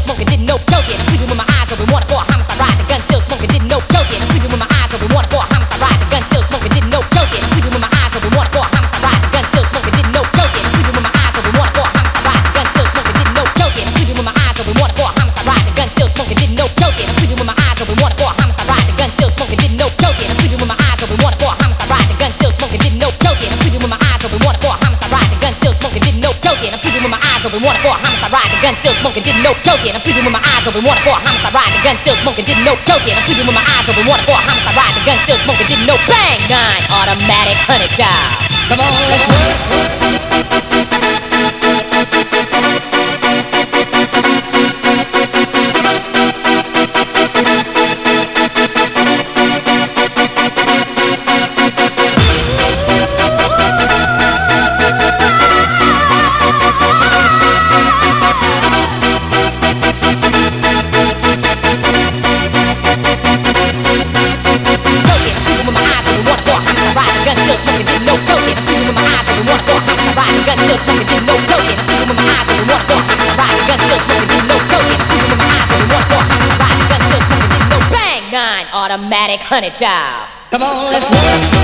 smoking, didn't know joking. I'm with my I'm sleeping with my eyes open, water for a homicide ride. The gun still smoking, didn't know joking. I'm sleeping with my eyes open, water for a homicide ride. The gun still smoking, didn't know bang nine automatic honey child. Come on, let's work. honey child. Come on, let's work.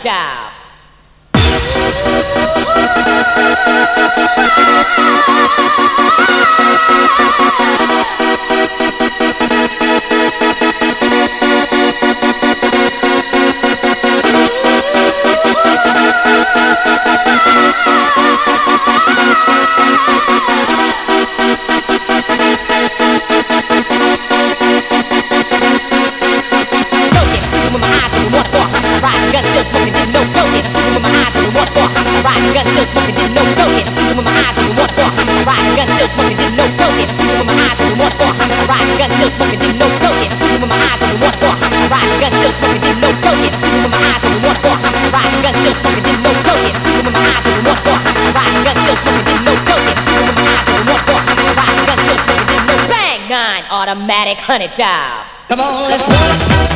下。Oh, honey child. Come on, let's work.